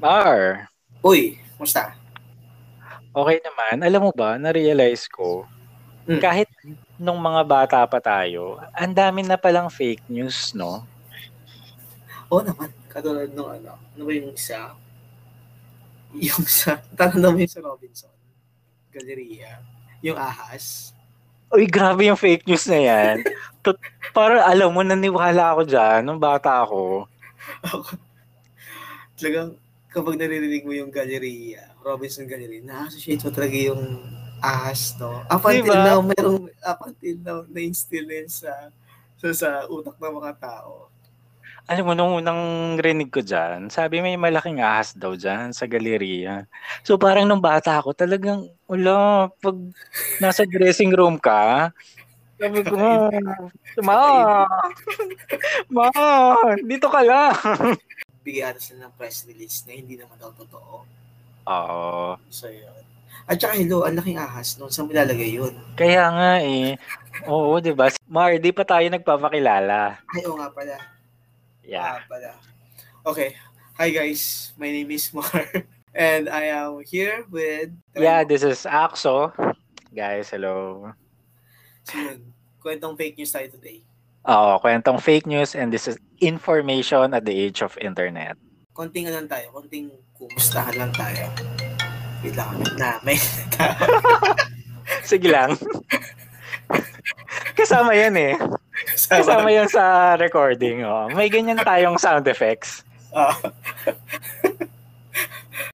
Bar. Uy, musta? Okay naman. Alam mo ba, na-realize ko, Mm. kahit nung mga bata pa tayo, ang dami na palang fake news, no? Oo naman. Katulad nung ano, ano ba yung isa? Yung sa, tanong mo yung sa Robinson. Galleria. Yung ahas. Uy, grabe yung fake news na yan. Tot, para alam mo, naniwala ako dyan nung bata ako. Talagang, kapag naririnig mo yung Galleria, Robinson Galleria, na-associate mo talaga yung ahas, no? Up until Diba? now, merong, up until now, na-instill na sa, sa, sa utak ng mga tao. Alam mo, nung unang rinig ko dyan, sabi may malaking ahas daw dyan sa galeria. So parang nung bata ako, talagang, wala, pag nasa dressing room ka, sabi ko, ma, ma, dito ka lang. Bigyan sila ng press release na hindi naman daw totoo. Oo. So, yun. At saka, hello, ang laking ahas noon. Saan mo ilalagay yun? Kaya nga eh. Oo, di ba? Mar, di pa tayo nagpapakilala. Ay, oo nga pala. Yeah. Ah, pala. Okay. Hi guys, my name is Mar and I am here with Yeah, this is Axo. Guys, hello. So yun, kwentong fake news tayo today. Oo, kwentong fake news and this is information at the age of internet. Konting ano lang tayo, konting kumustahan lang tayo. Wait lang, na, may Sige lang. Kasama yan eh. Kasama yan sa recording. Oh. May ganyan tayong sound effects. Ah,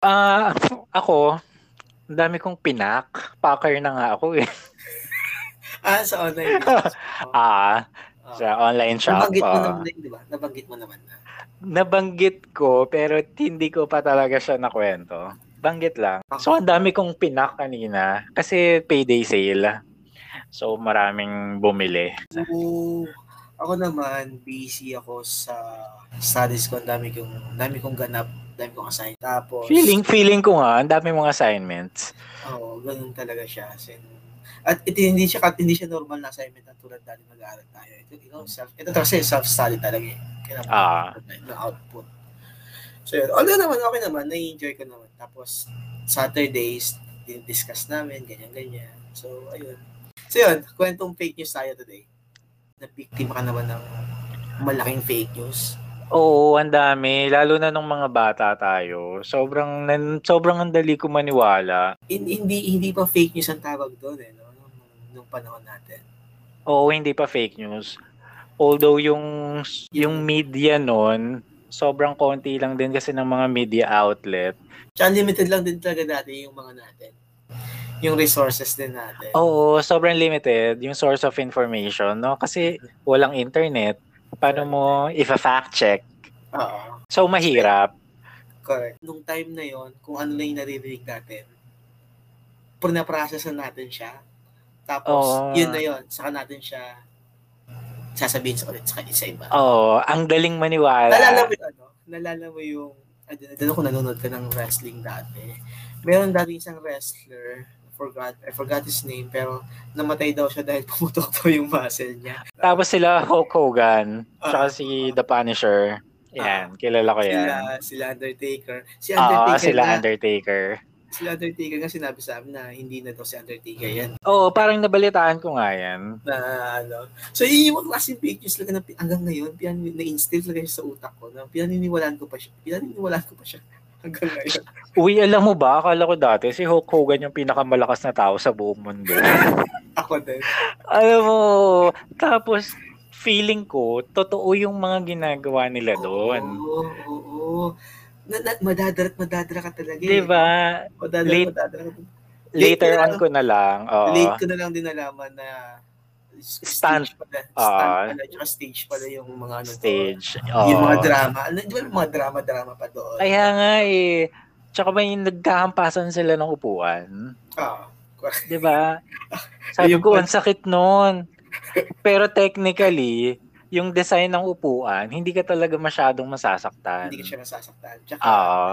Ah, ako, ang dami kong pinak. Packer na nga ako eh. ah, sa online. Ah, Ah. sa online shop. Nabanggit mo oh. naman din, di ba? Nabanggit mo naman na. Nabanggit ko pero hindi ko pa talaga siya nakwento. Banggit lang. So ang dami kong pinak kanina kasi payday sale. So maraming bumili. So, ako naman, busy ako sa studies ko. Ang dami kong, dami kong ganap, dami kong assign. Tapos, Feeling feeling ko nga ang dami mong assignments. Oo, ganun talaga siya. As in, at ito hindi siya hindi siya normal na assignment na tulad dati mag-aaral tayo. Ito, ikaw, self, ito kasi self-study talaga eh. Kailangan Ah. na output. So yun, although naman, okay naman, na-enjoy ko naman. Tapos, Saturdays, discuss namin, ganyan-ganyan. So, ayun. So yun, kwentong fake news tayo today. Na-victim ka naman ng malaking fake news. Oo, ang dami. Lalo na nung mga bata tayo. Sobrang, nan, sobrang ang dali ko maniwala. In, hindi hindi pa fake news ang tawag doon eh, no? Nung, panahon natin. Oo, hindi pa fake news. Although yung, yung media nun, sobrang konti lang din kasi ng mga media outlet. Tsaka limited lang din talaga dati yung mga natin. Yung resources din natin. Oo, sobrang limited yung source of information, no? Kasi walang internet. Paano mo if-fact check? Oo. So, mahirap. Correct. Nung time na yon kung ano lang yung naririnig natin, pinaprocess na natin siya. Tapos, Oo. yun na yun. Saka natin siya sasabihin sa ulit sa isa iba. Oo, ang daling maniwala. Nalala mo yung ano? Nalala mo yung, don't know kung nanonood ka ng wrestling dati. Meron dati isang wrestler, forgot, I forgot his name, pero namatay daw siya dahil pumutok daw yung muscle niya. Tapos sila Hulk Hogan, tsaka Ah. si The Punisher. Yan, kilala ko yan. Sila, sila Undertaker. Si Oo, Undertaker sila na, Undertaker. Sila Undertaker nga sinabi sa amin na hindi na daw si Undertaker yan. Oo, parang nabalitaan ko nga yan. na ano. So, yun yung mga klaseng news talaga na hanggang ngayon, pinan, na-instill talaga siya sa utak ko. Na pinaniniwalaan ko pa siya. Pinaniniwalaan ko pa siya hanggang ngayon. Uy, alam mo ba, akala ko dati si Hulk Hogan yung pinakamalakas na tao sa buong mundo. Ako din. alam mo, tapos feeling ko, totoo yung mga ginagawa nila doon. Oo, oo, oo. Na, na, madadara, madadara ka talaga. eh. Di ba? Madadara, Late- madadara ka. Later Late on ko na lang. Oo. Late ko na lang din nalaman na Stunt. stage pala. Ah. Stunt pala. Tsaka stage pala yung mga ano. Stage. Yung mga Oo. drama. Ano, di ba yung mga drama-drama pa doon? Kaya nga eh. Tsaka may nagkahampasan sila ng upuan. Ah, Di ba? Sabi Yung ko, ang sakit nun. Pero technically, yung design ng upuan, hindi ka talaga masyadong masasaktan. hindi ka siya nasasaktan. Tsaka, Oo.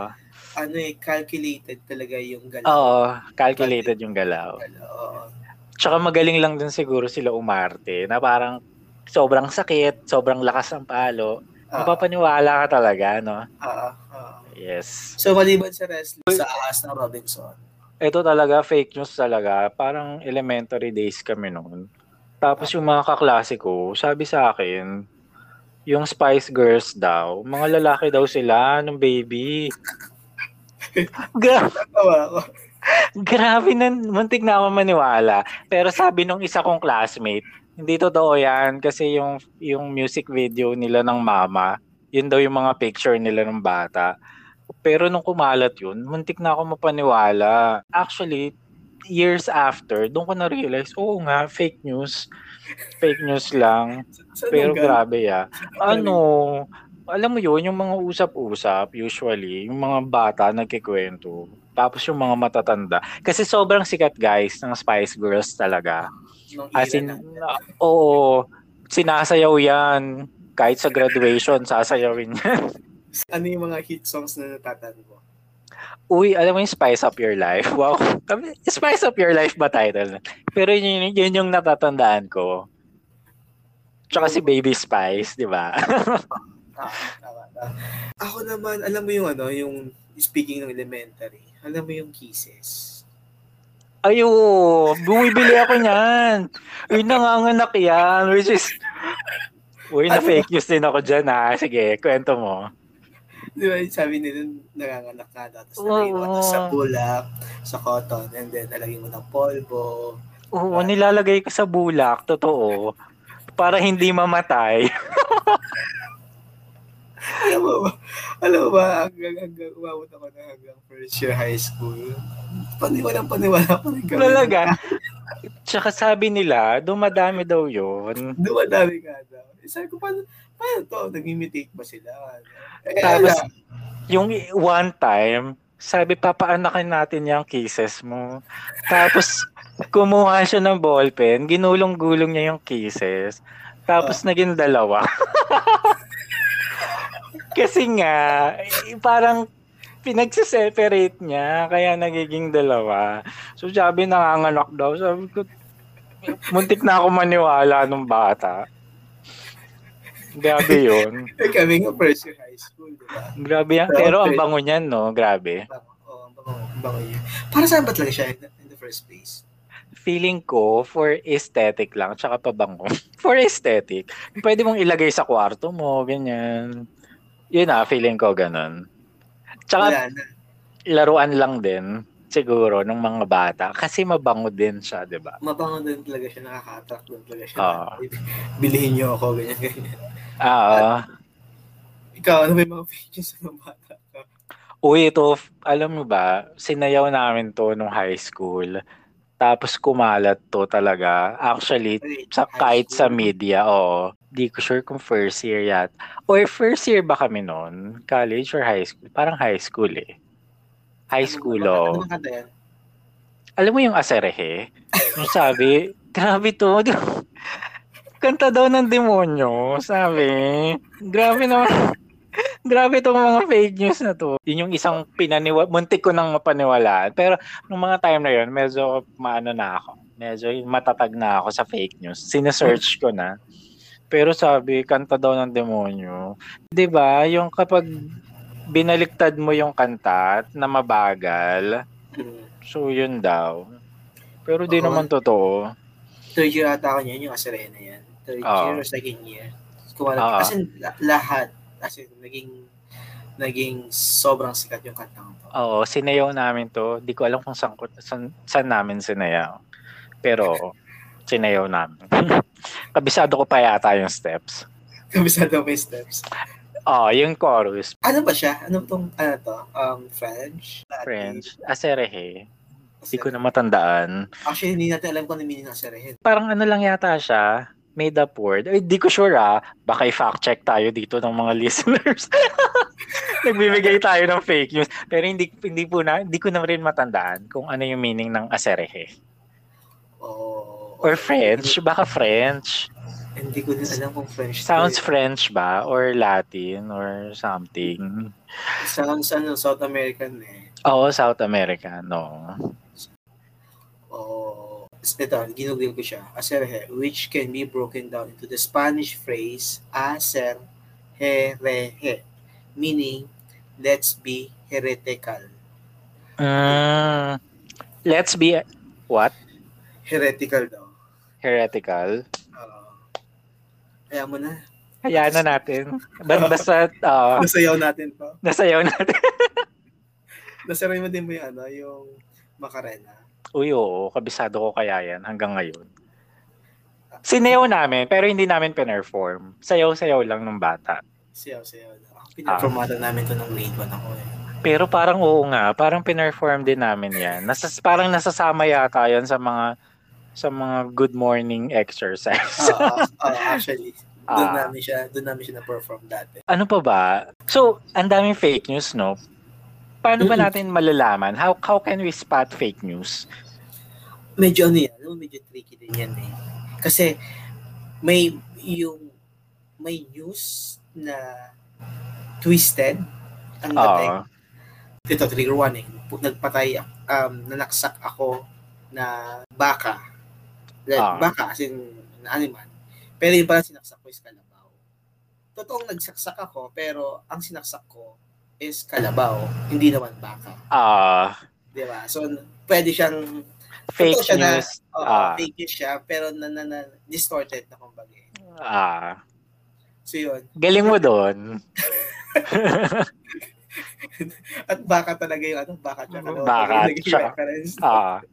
ano eh, calculated talaga yung galaw. Oo. Calculated yung galaw. Oo. Tsaka magaling lang din siguro sila umarte na parang sobrang sakit, sobrang lakas ng palo. Ah, Mapapaniwala ka talaga, no? ah, ah. Yes. So, maliban sa wrestling, sa ahas ng Robinson. Ito talaga, fake news talaga. Parang elementary days kami noon. Tapos yung mga kaklase ko, sabi sa akin, yung Spice Girls daw, mga lalaki daw sila nung baby. Gra- Tawa ako. grabe na, muntik na ako maniwala. Pero sabi nung isa kong classmate, hindi totoo yan kasi yung, yung music video nila ng mama, yun daw yung mga picture nila ng bata. Pero nung kumalat yun, muntik na ako mapaniwala. Actually, years after, doon ko na-realize, oo nga, fake news. Fake news lang. Pero grabe ya. Ano, alam mo yun, yung mga usap-usap, usually, yung mga bata nagkikwento. Tapos yung mga matatanda. Kasi sobrang sikat guys ng Spice Girls talaga. As in, uh, oo, sinasayaw yan. Kahit sa graduation, sasayawin yan. Ano yung mga hit songs na natatanda mo? Uy, alam mo yung Spice Up Your Life? Wow. Spice Up Your Life ba title? Pero yun, yun, yun yung natatandaan ko. Tsaka si Baby Spice, di ba? Ako naman, alam mo yung ano, yung speaking ng elementary, alam mo yung kisses. Ayo, bumibili ako niyan. Uy, nanganganak yan. Which is, uy, na Ano? fake news din ako dyan ha. Sige, kwento mo. Di ba, sabi nila, nanganganak ka na, tapos nalagay mo na sa bulak, sa cotton, and then nalagay mo ng polvo. Oo, nilalagay ko sa bulak, totoo. Para hindi mamatay. alam mo ba, alam mo ba, hanggang, hanggang umabot ako na hanggang first year high school, paniwalang paniwala pa rin kami. Talaga. Tsaka sabi nila, dumadami daw yun. Dumadami ka daw. Eh, Sabi ko, paano, paano to? Nag-imitate ba sila? Eh, Tapos, ala, yung one time, sabi, papaanakin natin yung kisses mo. Tapos, kumuha siya ng ballpen, ginulong-gulong niya yung kisses. Tapos, naging dalawa. Kasi nga, eh, parang pinagsiseparate niya, kaya nagiging dalawa. So, sabi, nanganganak daw. Sabi ko, muntik na ako maniwala nung bata. Grabe yun. kami nga first year high school, di ba? Grabe yan. Pero ang bango niyan, no? Grabe. Oo, ang bango, ang bango yun. Para saan ba talaga siya in the, in the first place? Feeling ko, for aesthetic lang, tsaka pabango. for aesthetic. Pwede mong ilagay sa kwarto mo, ganyan. Yun ah, feeling ko ganun. Tsaka na. laruan lang din, siguro, ng mga bata. Kasi mabango din siya, di ba? Mabango din talaga siya, nakaka-attract din talaga siya. Oo. Bilihin niyo ako, ganyan, ganyan. Ah, Ikaw, ano ba yung mga pages ng bata ka? Uy, ito, alam mo ba, sinayaw namin to nung high school. Tapos kumalat to talaga. Actually, sa, kahit sa media, oo. Di ko sure kung first year yat. Or first year ba kami noon? College or high school? Parang high school eh. High Ano- school, ano, oh. Ano? Alam mo yung aserehe? Yung sabi, grabe to. Kanta daw ng demonyo, sabi. Grabe naman. Grabe itong mga fake news na to. Yun yung isang pinaniwa, muntik ko nang mapaniwalaan. Pero nung mga time na yun, medyo maano na ako. Medyo matatag na ako sa fake news. Sinesearch ko na. Pero sabi, kanta daw ng demonyo. 'Di ba Yung kapag binaliktad mo yung kanta na mabagal. So, yun daw. Pero di Oo. naman totoo. Third year ata ako niyan, yung Aserena yan. Oo. year or second year. Kumalat. Oo. As in, la- lahat. As in, naging, naging sobrang sikat yung kantang to. Oo, sinayaw namin to. Di ko alam kung saan, ko- saan, saan namin sinayaw. Pero, sinayaw namin. Kabisado ko pa yata yung steps. Kabisado may steps. Oo, yung chorus. Ano ba siya? Ano tong, ano to? Um, French? Latin? French. Aserehe. Di ko na matandaan. Actually, hindi natin alam kung ano meaning ng. Parang ano lang yata siya. Made up word. Eh, di ko sure ah. Baka i-fact check tayo dito ng mga listeners. Nagbibigay tayo ng fake news. Pero hindi hindi po na hindi ko na rin matandaan kung ano yung meaning ng aserehe. Oh, Or French, baka French. Hindi ko din alam kung French. Sounds eh. French ba? Or Latin or something. Sounds ano, South American eh. Oo, South America, no. Oh, ito, ginugil ko siya. Aserhe, which can be broken down into the Spanish phrase aser he re he, meaning let's be heretical. Mm, let's be what? Heretical daw. Heretical. Oo. Kaya mo na. Hayaan na natin. Ba- Basta, uh, Nasayaw natin pa. nasayaw natin. Nasaray mo din mo yung ano, yung Macarena. Uy, oo. Kabisado ko kaya yan hanggang ngayon. Sinew namin, pero hindi namin pinerform. Sayaw-sayaw lang ng bata. Sayaw-sayaw. Ako, pinapromata namin to ng grade 1 ako eh. Pero parang oo nga, parang pinerform din namin yan. Nasas, parang nasasama yata yan sa mga sa mga good morning exercise. Oo, oo, actually. Doon Ah. namin siya, doon namin siya na-perform dati. ano pa ba? So, ang daming fake news, no? Paano ba natin malalaman? How how can we spot fake news? Medyo ano yan, medyo tricky din yan eh. Kasi may yung may news na twisted ang dating. Oo. Ito, trigger warning. Nagpatay, um, nanaksak ako na baka. Like, Ah. Baka, as in, na animal. Pero yung pala sinaksak ko is kalabaw. Totoong nagsaksak ako, pero ang sinaksak ko is kalabaw, hindi naman baka. Ah, Di ba? So, pwede siyang fake siya na- news. Oo, Ah. fake news siya, pero na, na, na, distorted na kumbaga. Ah, So yun. galing mo doon. At baka talaga yung ano, baka tsaka ano, Baka tsaka- ah,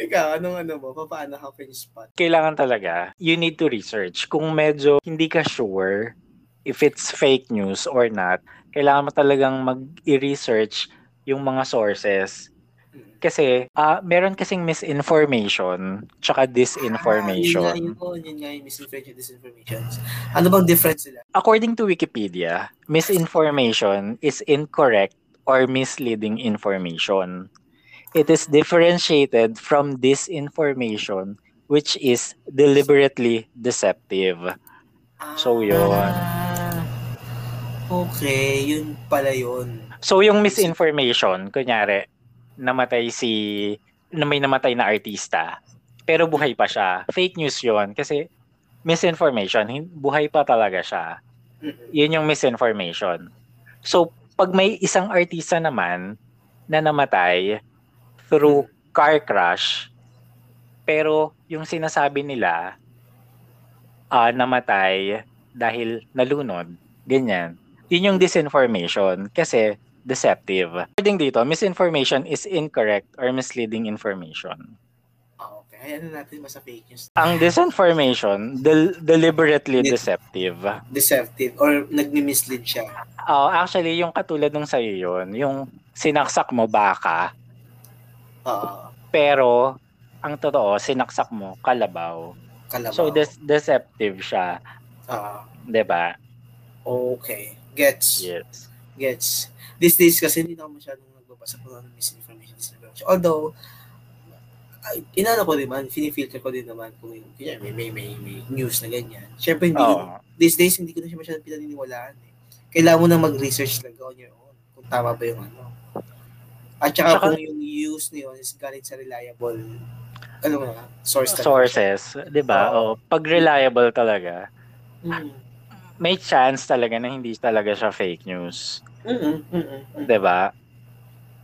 Ikaw, anong ano mo? Paano how can you spot? kailangan talaga, you need to research. Kung medyo hindi ka sure if it's fake news or not, kailangan mo talagang mag-research yung mga sources. Kasi, ah meron kasing misinformation tsaka disinformation. Ah, yun nga yun, yun nga yung misinformation, disinformation. Ano bang difference nila? According to Wikipedia, misinformation is incorrect or misleading information. It is differentiated from disinformation, which is deliberately deceptive. So, yun. Ah, okay, yun pala yun. So, yung misinformation, kunyari, namatay si, na may namatay na artista, pero buhay pa siya. Fake news yon kasi misinformation, buhay pa talaga siya. Yun yung misinformation. So, pag may isang artista naman na namatay through car crash, pero yung sinasabi nila ah namatay dahil nalunod, ganyan. Yun yung disinformation kasi deceptive. According dito, misinformation is incorrect or misleading information. Ah, okay. Ano natin ba sa fake news? Ang disinformation, del- deliberately deceptive. Deceptive or nagmi-mislead siya. Oh, actually, yung katulad nung sa'yo yun, yung sinaksak mo baka, Oo. pero ang totoo, sinaksak mo kalabaw. kalabaw. So, des- deceptive siya. Ah, 'di ba? okay. Gets. Yes. Gets. These days kasi hindi na ako masyadong nagbabasa ko ng misinformation. Although, inano ko din man, finifilter ko din naman kung yung, kanya, may, may, may, may news na ganyan. Siyempre, hindi, Oo. these days, hindi ko na siya masyadong pinaniniwalaan. Eh. Kailangan mo na mag-research talaga on your own kung tama ba yung ano. At saka, Tsaka- kung yung use niyo is galing sa reliable ano nga, source talaga. Sources, 'di ba? Oo. Oh, pag reliable talaga, Mm. May chance talaga na hindi talaga siya fake news, Mm-mm, mm-mm, mm 'di ba?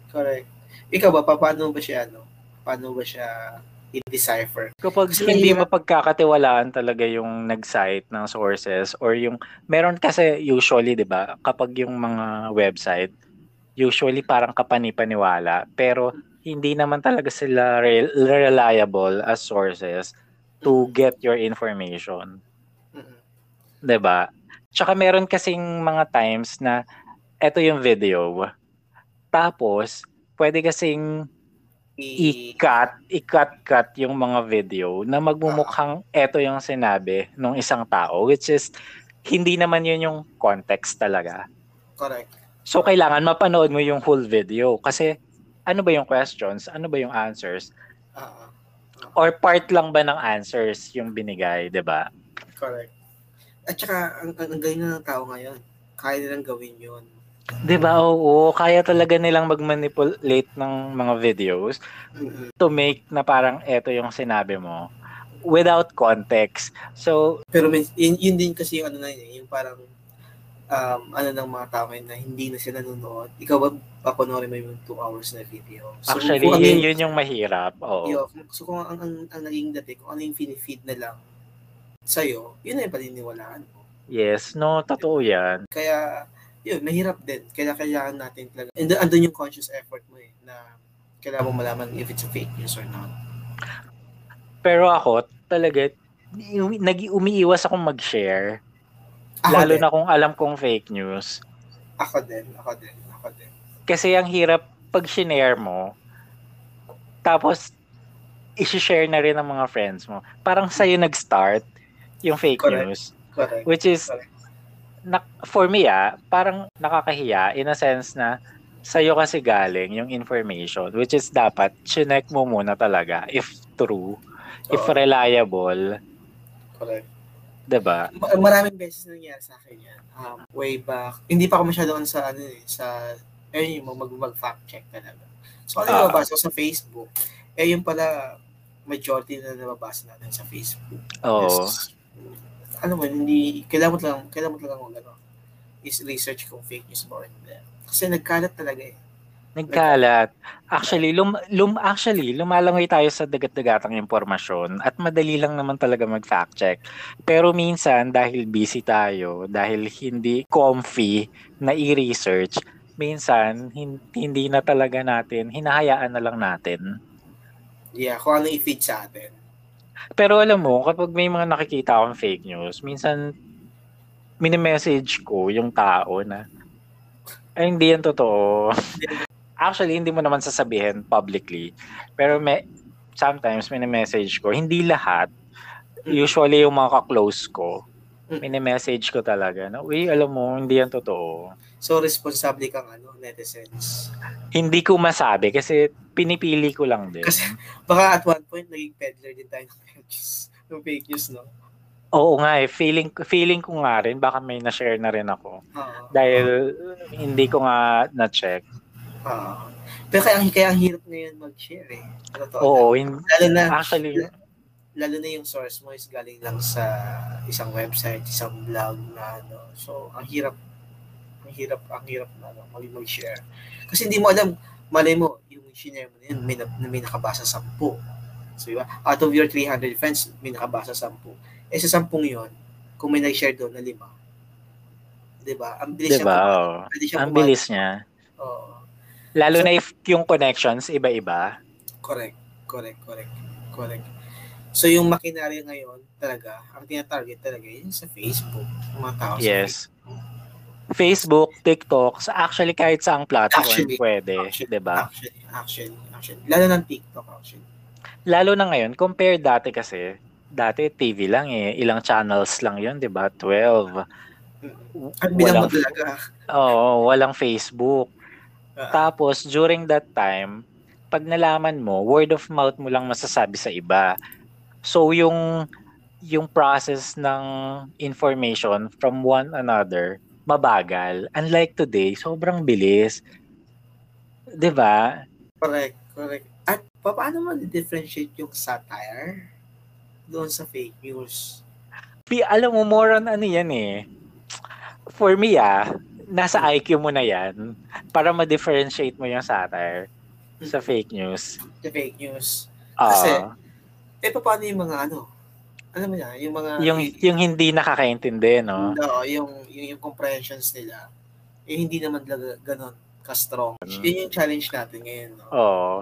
Correct. Ikaw ba, pa- paano ba siya, ano? Paano ba siya i-decipher? Kapag Kasi hindi mahirap- mapagkakatiwalaan talaga yung nag-cite ng sources or yung meron kasi usually 'di ba kapag yung mga website usually parang kapani-paniwala pero hindi naman talaga sila re- reliable as sources to get your information. Mm-mm. 'di ba? Tsaka meron kasing mga times na eto yung video. Tapos pwede kasing i-cut, i-cut-cut yung mga video na magmumukhang eto yung sinabi ng isang tao which is hindi naman yun yung context talaga. Correct. So kailangan mapanood mo yung whole video kasi ano ba yung questions, ano ba yung answers Ah, or part lang ba ng answers yung binigay, 'di ba? correct. At saka, ang, ang, ang galing na ng tao ngayon. Kaya nilang gawin yun. 'Di ba? Oo, kaya talaga nilang mag-manipulate ng mga videos Mm-mm. to make na parang eto yung sinabi mo without context. So, Pero may, yun, yun din kasi yung ano na yun, eh, yung parang um, ano ng mga tao na hindi na sila nanonood, ikaw ba papanoorin mo yung 2 hours na video? So, Actually, kung, yun, yun yung mahirap. Oo. Yo, so kung ang, ang, ang naging dati, kung ano yung feed na lang sa'yo, yun na yung paniniwalaan mo. Yes, no, totoo yan. Kaya, yun, mahirap din. Kaya kailangan natin talaga. And andun yung conscious effort mo eh, na kailangan mo malaman if it's a fake news or not. Pero ako, talaga, nag umiiwas akong mag-share ako Lalo din. na kung alam kong fake news. Ako din, ako din, ako din. Kasi ang hirap pag shinare mo, tapos i-share na rin ng mga friends mo. Parang sa'yo nag-start yung fake Correct. news. Correct. Which is, Correct. Na, for me ah, parang nakakahiya in a sense na sa'yo kasi galing yung information which is dapat chinek mo muna talaga if true, oh. if reliable. Correct. 'Di ba? Maraming beses nangyari sa akin 'yan. Um, way back. Hindi pa ako masyado sa ano eh, sa eh yung mag, mag fact check talaga. So ano uh, nababasa ko sa Facebook? Eh yung pala majority na nababasa natin sa Facebook. Oo. Oh. Ano mo, hindi, kailangan mo lang, kailangan mo lang ano, is research kung fake news ba or hindi. Kasi nagkalat talaga eh. Nagkalat. Actually, lum, lum actually lumalangoy tayo sa dagat-dagatang impormasyon at madali lang naman talaga mag-fact check. Pero minsan dahil busy tayo, dahil hindi comfy na i-research, minsan hindi na talaga natin, hinahayaan na lang natin. Yeah, kung ano i-feed sa atin. Pero alam mo, kapag may mga nakikita akong fake news, minsan mini-message ko yung tao na ay, hindi yan totoo. actually hindi mo naman sasabihin publicly pero may sometimes may message ko hindi lahat mm. usually yung mga ka-close ko mm. may message ko talaga na uy alam mo hindi yan totoo so responsable kang ano netizens hindi ko masabi kasi pinipili ko lang din kasi baka at one point naging peddler din tayo ng fake news ng fake news no Oo nga eh, feeling feeling ko nga rin baka may na-share na rin ako. Uh-huh. Dahil hindi ko nga na-check. Uh, pero kaya, kaya ang hirap ngayon mag-share eh. Totoo Oo, in, lalo na, actually, lalo na yung source mo is galing lang sa isang website, isang blog na ano. So, ang hirap, ang hirap, ang hirap na ano, mag-share. Kasi hindi mo alam, malay mo, yung share mo na yun, may, may nakabasa sampu. So, diba? Out of your 300 friends, may nakabasa sampu. Eh, sa sampung yon kung may nag-share doon na lima, diba? Ang bilis diba? niya. Ang bilis niya. Oo. Lalo so, na if yung connections iba-iba. Correct. Correct, correct. Correct. So yung makinarya ngayon talaga, ang tina-target talaga yun sa Facebook. Mga tao yes. Facebook. Facebook, TikTok, sa actually kahit sa ang platform actually, pwede, 'di ba? Actually, actually, actually. Lalo ng TikTok actually. Lalo na ngayon, compare dati kasi, dati TV lang eh, ilang channels lang 'yon, 'di ba? 12. Ang bilang walang, talaga. Oo, walang Facebook. Uh-huh. Tapos, during that time, pag nalaman mo, word of mouth mo lang masasabi sa iba. So, yung, yung process ng information from one another, mabagal. Unlike today, sobrang bilis. 'Di ba? Correct, correct. At paano mo differentiate yung satire doon sa fake news? Alam mo, more on ano yan eh. For me ah, nasa IQ mo na yan para ma-differentiate mo yung satire sa fake news. Sa fake news. Kasi, uh, eh, paano yung mga ano? Alam mo na, yung mga... Yung, yung hindi nakakaintindi, no? No, yung, yung, yung comprehensions nila, eh, hindi naman talaga ganun ka-strong. Mm. Yun yung challenge natin ngayon. No? Oo.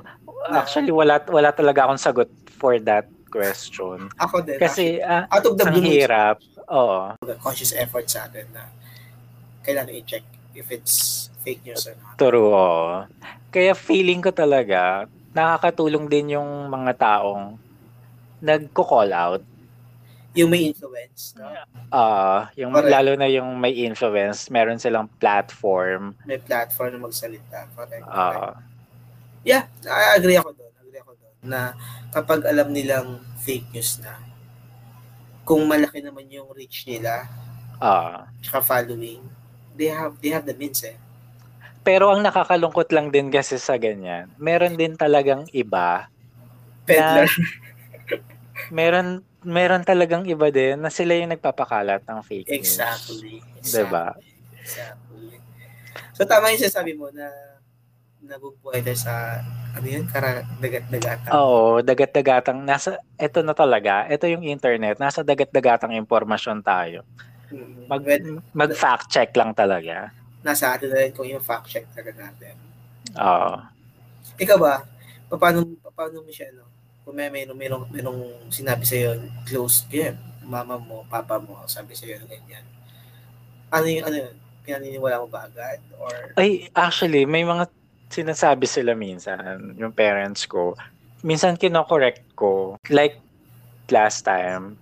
Actually, wala, wala talaga akong sagot for that question. Ako din. Kasi, uh, out of the ang hirap. Oo. Conscious effort sa atin na kailangan i-check if it's fake news or not. True, oh. Kaya feeling ko talaga, nakakatulong din yung mga taong nagko-call out. Yung may influence, no? Uh, yung Correct. lalo na yung may influence, meron silang platform. May platform na magsalita. Correct. Uh, yeah, I agree ako doon. Agree ako doon. Na kapag alam nilang fake news na, kung malaki naman yung reach nila, uh, tsaka following, they have they have the means eh. Pero ang nakakalungkot lang din kasi sa ganyan, meron din talagang iba Peddler. na meron meron talagang iba din na sila yung nagpapakalat ng fake news. Exactly. exactly. 'Di ba? Exactly. So, tama yung sinasabi mo na nabubuhay tayo sa, ano yun, kara, dagat-dagatang. Oo, dagat-dagatang. Nasa, ito na talaga. Ito yung internet. Nasa dagat-dagatang impormasyon tayo. Mm. Mag, mag-fact check lang talaga. nasa atin na rin kung yung fact check talaga natin. Oo. Ikaw ba, paano, paano mo siya, no? Kung may mayroong, mayroong, mayroong sinabi sa'yo, close, yan, mama mo, papa mo, sabi sa'yo, ganyan. Ano yung, ano yun, pinaniniwala mo ba agad? Or, Ay, actually, may mga sinasabi sila minsan, yung parents ko. Minsan kino-correct ko. Like, last time,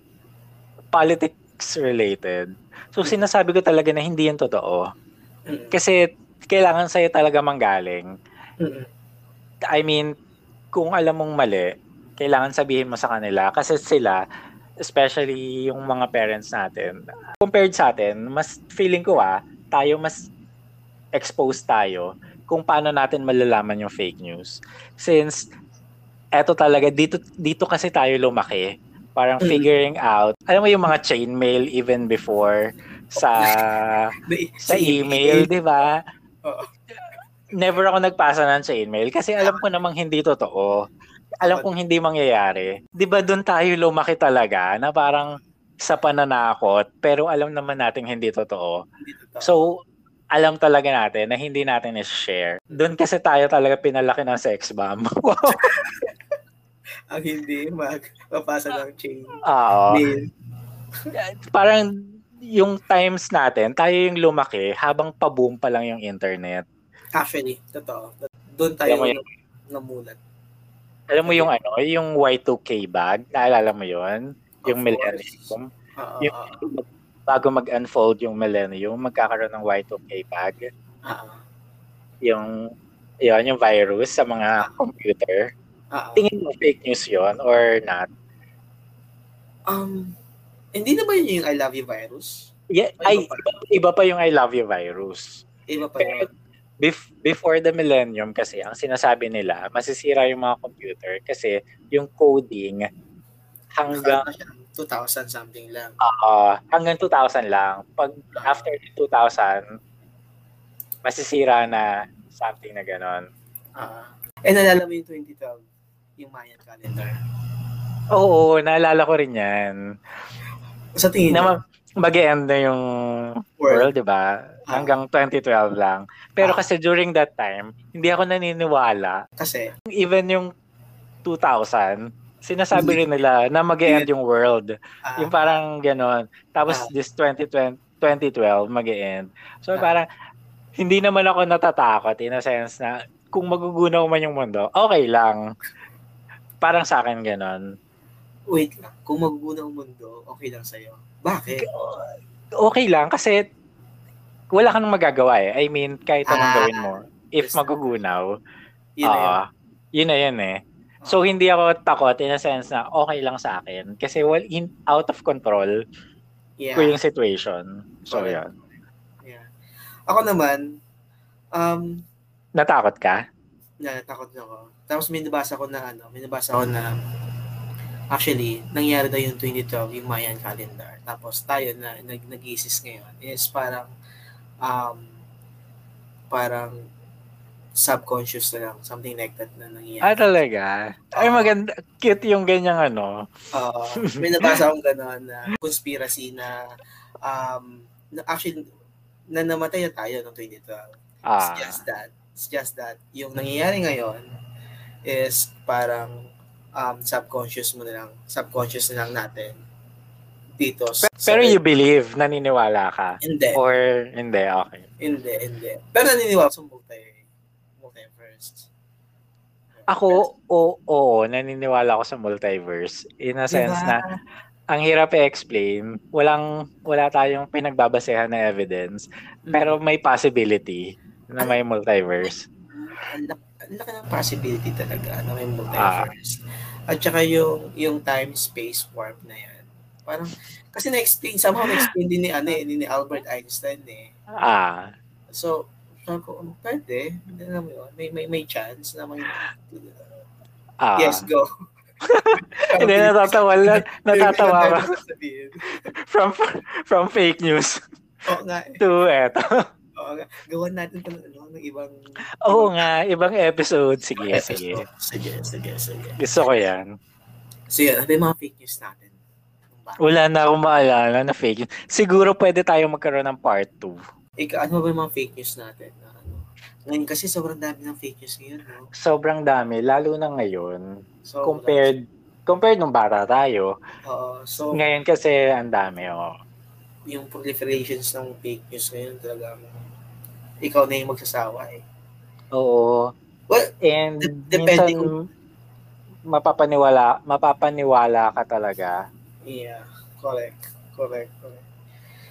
politics related. So, sinasabi ko talaga na hindi yan totoo. mm, Kasi, kailangan sa'yo talaga manggaling. mm, I mean, kung alam mong mali, kailangan sabihin mo sa kanila. Kasi sila, especially yung mga parents natin, compared sa atin, mas feeling ko ah, tayo mas exposed tayo kung paano natin malalaman yung fake news. Since eto talaga dito dito kasi tayo lumaki, parang Mm. figuring out. Alam mo yung mga chain mail even before sa sa email, 'di ba? Never ako nagpasa ng chain mail kasi alam ko namang hindi totoo. Alam kong hindi mangyayari. 'Di ba doon tayo lumaki talaga na parang sa pananakot pero alam naman nating hindi totoo. Hindi totoo. So, alam talaga natin na hindi natin i-share. Doon kasi tayo talaga pinalaki ng sex bomb. ang hindi magpapasa ng chain Oo. mail. Parang yung times natin, tayo yung lumaki habang pa-boom pa lang yung internet. Actually, totoo. Doon tayo mo yun? namulat. Alam mo yung ano, yung Y2K bag, naalala mo yon Yung Of millennium. Oo, Yung, oo, bago mag-unfold yung millennium, magkakaroon ng Y2K bag. oo, Yung, yun, yung virus sa mga computer. oo. Tingin mo fake news yon or not? Um, hindi na ba yun yung I love you virus? Yeah, Ay, ay, iba iba, iba pa yung I love you virus. Iba pa yun. Bef- before the millennium kasi, ang sinasabi nila, masisira yung mga computer kasi yung coding hanggang Nakaka siya, 2,000 something lang. ah, hanggang 2000 lang. Pag after 2000, masisira na something na ganon. Ah. eh, nalala mo yung 2012, yung Mayan calendar. Oo, naalala ko rin yan. Sa tingin Na mo, ma- mag-end na yung world, di ba? Ah. Hanggang 2012 lang. Pero Ah. kasi during that time, hindi ako naniniwala. kasi, Even yung 2000, sinasabi rin nila na mag-end yung world. ah, Yung parang ganon. Tapos Ah. this 2020, 2012, mag-end. So Ah. parang, hindi naman ako natatakot in a sense na kung magugunaw man yung mundo, okay lang. Parang sa akin ganon. wait lang, kung magugunaw mundo, okay lang sa'yo. Bakit? Okay lang kasi wala kang magagawa eh. I mean, kahit anong Ah. gawin mo, if Yes. magugunaw, Yun na yun. yun na yun eh. So, hindi ako takot in a sense na okay lang sa akin. Kasi well, in, out of control yeah. ko yung situation. So, Correct. yun. Yeah. Ako naman, um, Natakot ka? natakot na ako. Tapos may nabasa ko na ano, may nabasa ko na actually, nangyari daw yung 2012, yung Mayan calendar. Tapos tayo na nag nag-isis ngayon is parang um, parang subconscious na lang, something like that na nangyayari. Ah, talaga? Ay, maganda. Cute yung ganyang ano. Oo. may nabasa akong gano'n na conspiracy na um, na actually, na namatay na tayo noong 2012. It's Ah, just that. It's just that. Yung nangyayari ngayon is parang um, subconscious mo na lang, subconscious na lang natin dito. sa- pero sa- you believe, naniniwala ka? Hindi, Or hindi, okay. hindi, hindi. Pero naniniwala sa multi, multiverse. Ako, oo, oo, naniniwala ako sa multiverse. In a sense Diba? na, ang hirap i-explain. Walang, wala tayong pinagbabasehan na evidence. Pero may possibility na may multiverse. ang laki, ng possibility talaga na may multiverse. At saka yung, yung time-space warp na yan. Parang, kasi na-explain, somehow na-explain din ni, ano, eh, ni Albert Einstein eh. Ah, So, sabi ko, oh, pwede. Mo yun. May, may, may chance na may... ah. Yes, go. Hindi, natatawa lang. Natatawa ka from, from fake news. Oo nga. eh. to eto. Oo nga. Gawan natin ito ng, ano, ng ibang... Oo nga, ibang episode. Sige, episode. sige. Sige, sige, sige. Gusto ko yan. So yun, ano yung mga fake news natin? Wala na akong maalala na fake. Siguro pwede tayo magkaroon ng part 2. Ika, ano ba yung mga fake news natin? Na, ano? Ngayon kasi sobrang dami ng fake news ngayon, no? Sobrang dami, lalo na ngayon. So, Compared, compared nung bata tayo. Oo. so, Ngayon kasi ang dami, oh. yung proliferations ng fake news ngayon talaga ikaw na yung magsasawa eh. Oo. Well, And Dep- depende minsan, mapapaniwala, mapapaniwala ka talaga. Yeah, correct. Correct, correct.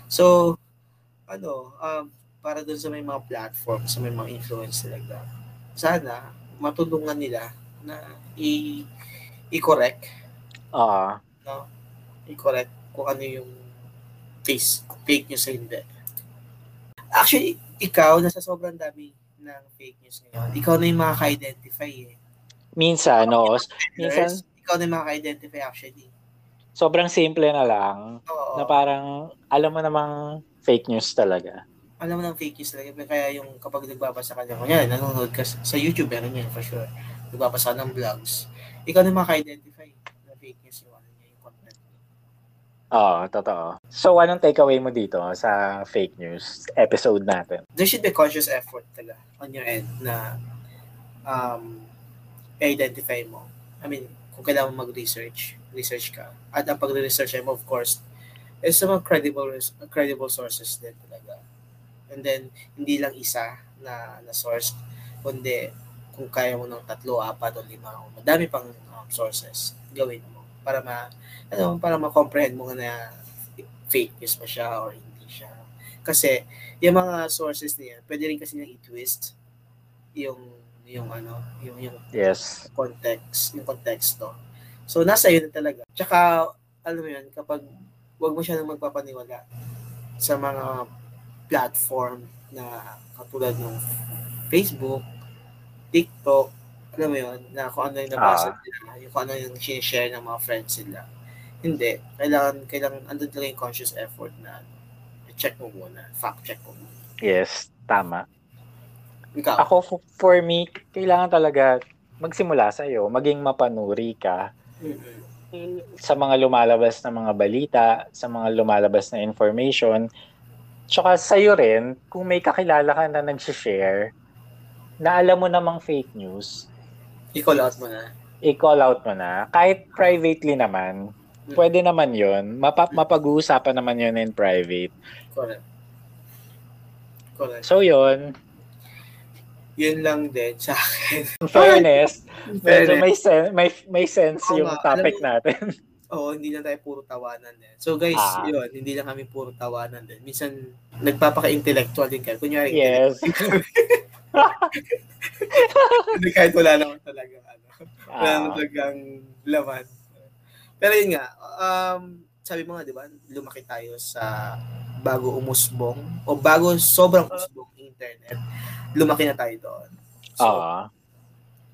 So, ano, um, para dun sa may mga platform, sa may mga influence talaga, sana matulungan nila na i- i-correct, Oo. no? I-correct kung ano yung face, fake news sa hindi. Actually, ikaw, nasa sobrang dami ng fake news ngayon, ikaw na yung makaka-identify eh. Minsan, no? Minsan, ikaw na yung makaka-identify actually. sobrang simple na lang Oo. na parang alam mo namang fake news talaga. alam mo ng fake news talaga. Kaya yung kapag nagbabasa ka niya, kunyari, nanonood ka sa YouTube, meron yan for sure. Nagbabasa ng vlogs. Ikaw na maka-identify na fake news yung ano niya, yung content. Oo, totoo. So, anong takeaway mo dito sa fake news episode natin? There should be conscious effort talaga on your end na um, identify mo. I mean, kung kailangan mag-research, research ka. At ang pag-research mo, of course, is sa mga credible, credible sources din talaga. And then, hindi lang isa na, na source, kundi kung kaya mo ng tatlo, apat o lima o madami pang um, sources, gawin mo para ma ano, para ma-comprehend mo na fake news ba siya or hindi siya. Kasi yung mga sources niya, pwede rin kasi niyang i-twist yung yung ano, yung yung Yes. context, yung konteksto. So nasa iyo na talaga. Tsaka alam mo yun, kapag wag mo siya nang magpapaniwala sa mga platform na katulad ng Facebook, TikTok, alam mo yun, na kung ano yung nabasa Ah. nila, yung kung ano yung share ng mga friends nila. Hindi. Kailangan, kailangan, andun talaga yung conscious effort na check mo muna, fact check mo muna. Yes, tama. Ikaw, Ako, for me, kailangan talaga magsimula sa'yo, maging mapanuri ka mm-mm. sa mga lumalabas na mga balita, sa mga lumalabas na information. Tsaka sa'yo rin, kung may kakilala ka na nag-share, na alam mo namang fake news, i-call out mo na. i-call out mo na. Kahit privately naman, pwede naman yon Mapa- mapag-uusapan naman yon in private. Correct. Correct. So yon Yun lang din sa akin. in fairness, medyo Fairness. may, sen- may, may sense Oo yung topic natin. Oo, hindi lang tayo puro tawanan din. So guys, Ah. yun, hindi lang kami puro tawanan din. Minsan, nagpapaka-intellectual din kayo. Kunyari, yes. hindi kahit wala naman talaga. Ano, wala Ah, naman talagang laman. Pero yun nga, um, sabi mo nga, di ba, lumaki tayo sa bago umusbong o bago sobrang usbong internet, lumaki na tayo doon. So, Oo.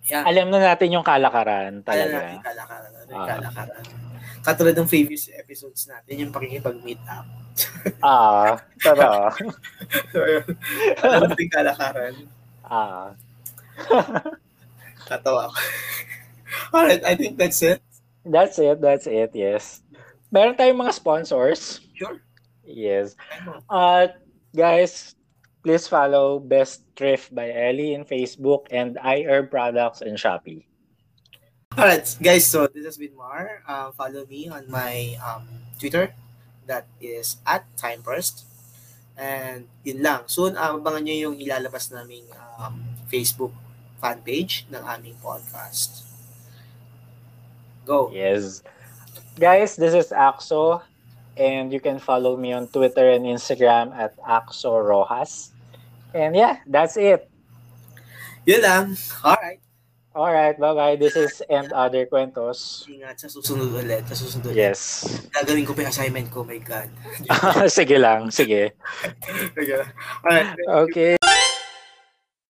yeah, Alam na natin yung kalakaran alam natin talaga. kalakaran. Ano Ah. kalakaran. Katulad ng previous episodes natin, yung pakikipag-meet up. Ah, totoo. So, yun. Natin kalakaran. Ah. Tatawa ako. Alright, I think that's it. That's it, that's it, yes. Meron tayong mga sponsors. Sure. Yes. Ano? Uh, guys, please follow Best Thrift by Ellie in Facebook and iHerb Products in Shopee. Alright, guys, so this has been Mar. Um, follow me on my um, Twitter. That is at Timeburst. And yun lang. Soon, um, abangan nyo yung ilalabas naming um, Facebook fan page ng aming podcast. Go. Yes. Guys, this is Axo and you can follow me on Twitter and Instagram at Axo Rojas. And yeah, that's it. Yun lang. Alright. All right, bye-bye. This is And Other Cuentos. Ingat sa susunod ulit. Sa susunod ulit. Yes. Gagawin ko pa yung assignment ko. My God. sige lang, sige. Alright. Okay.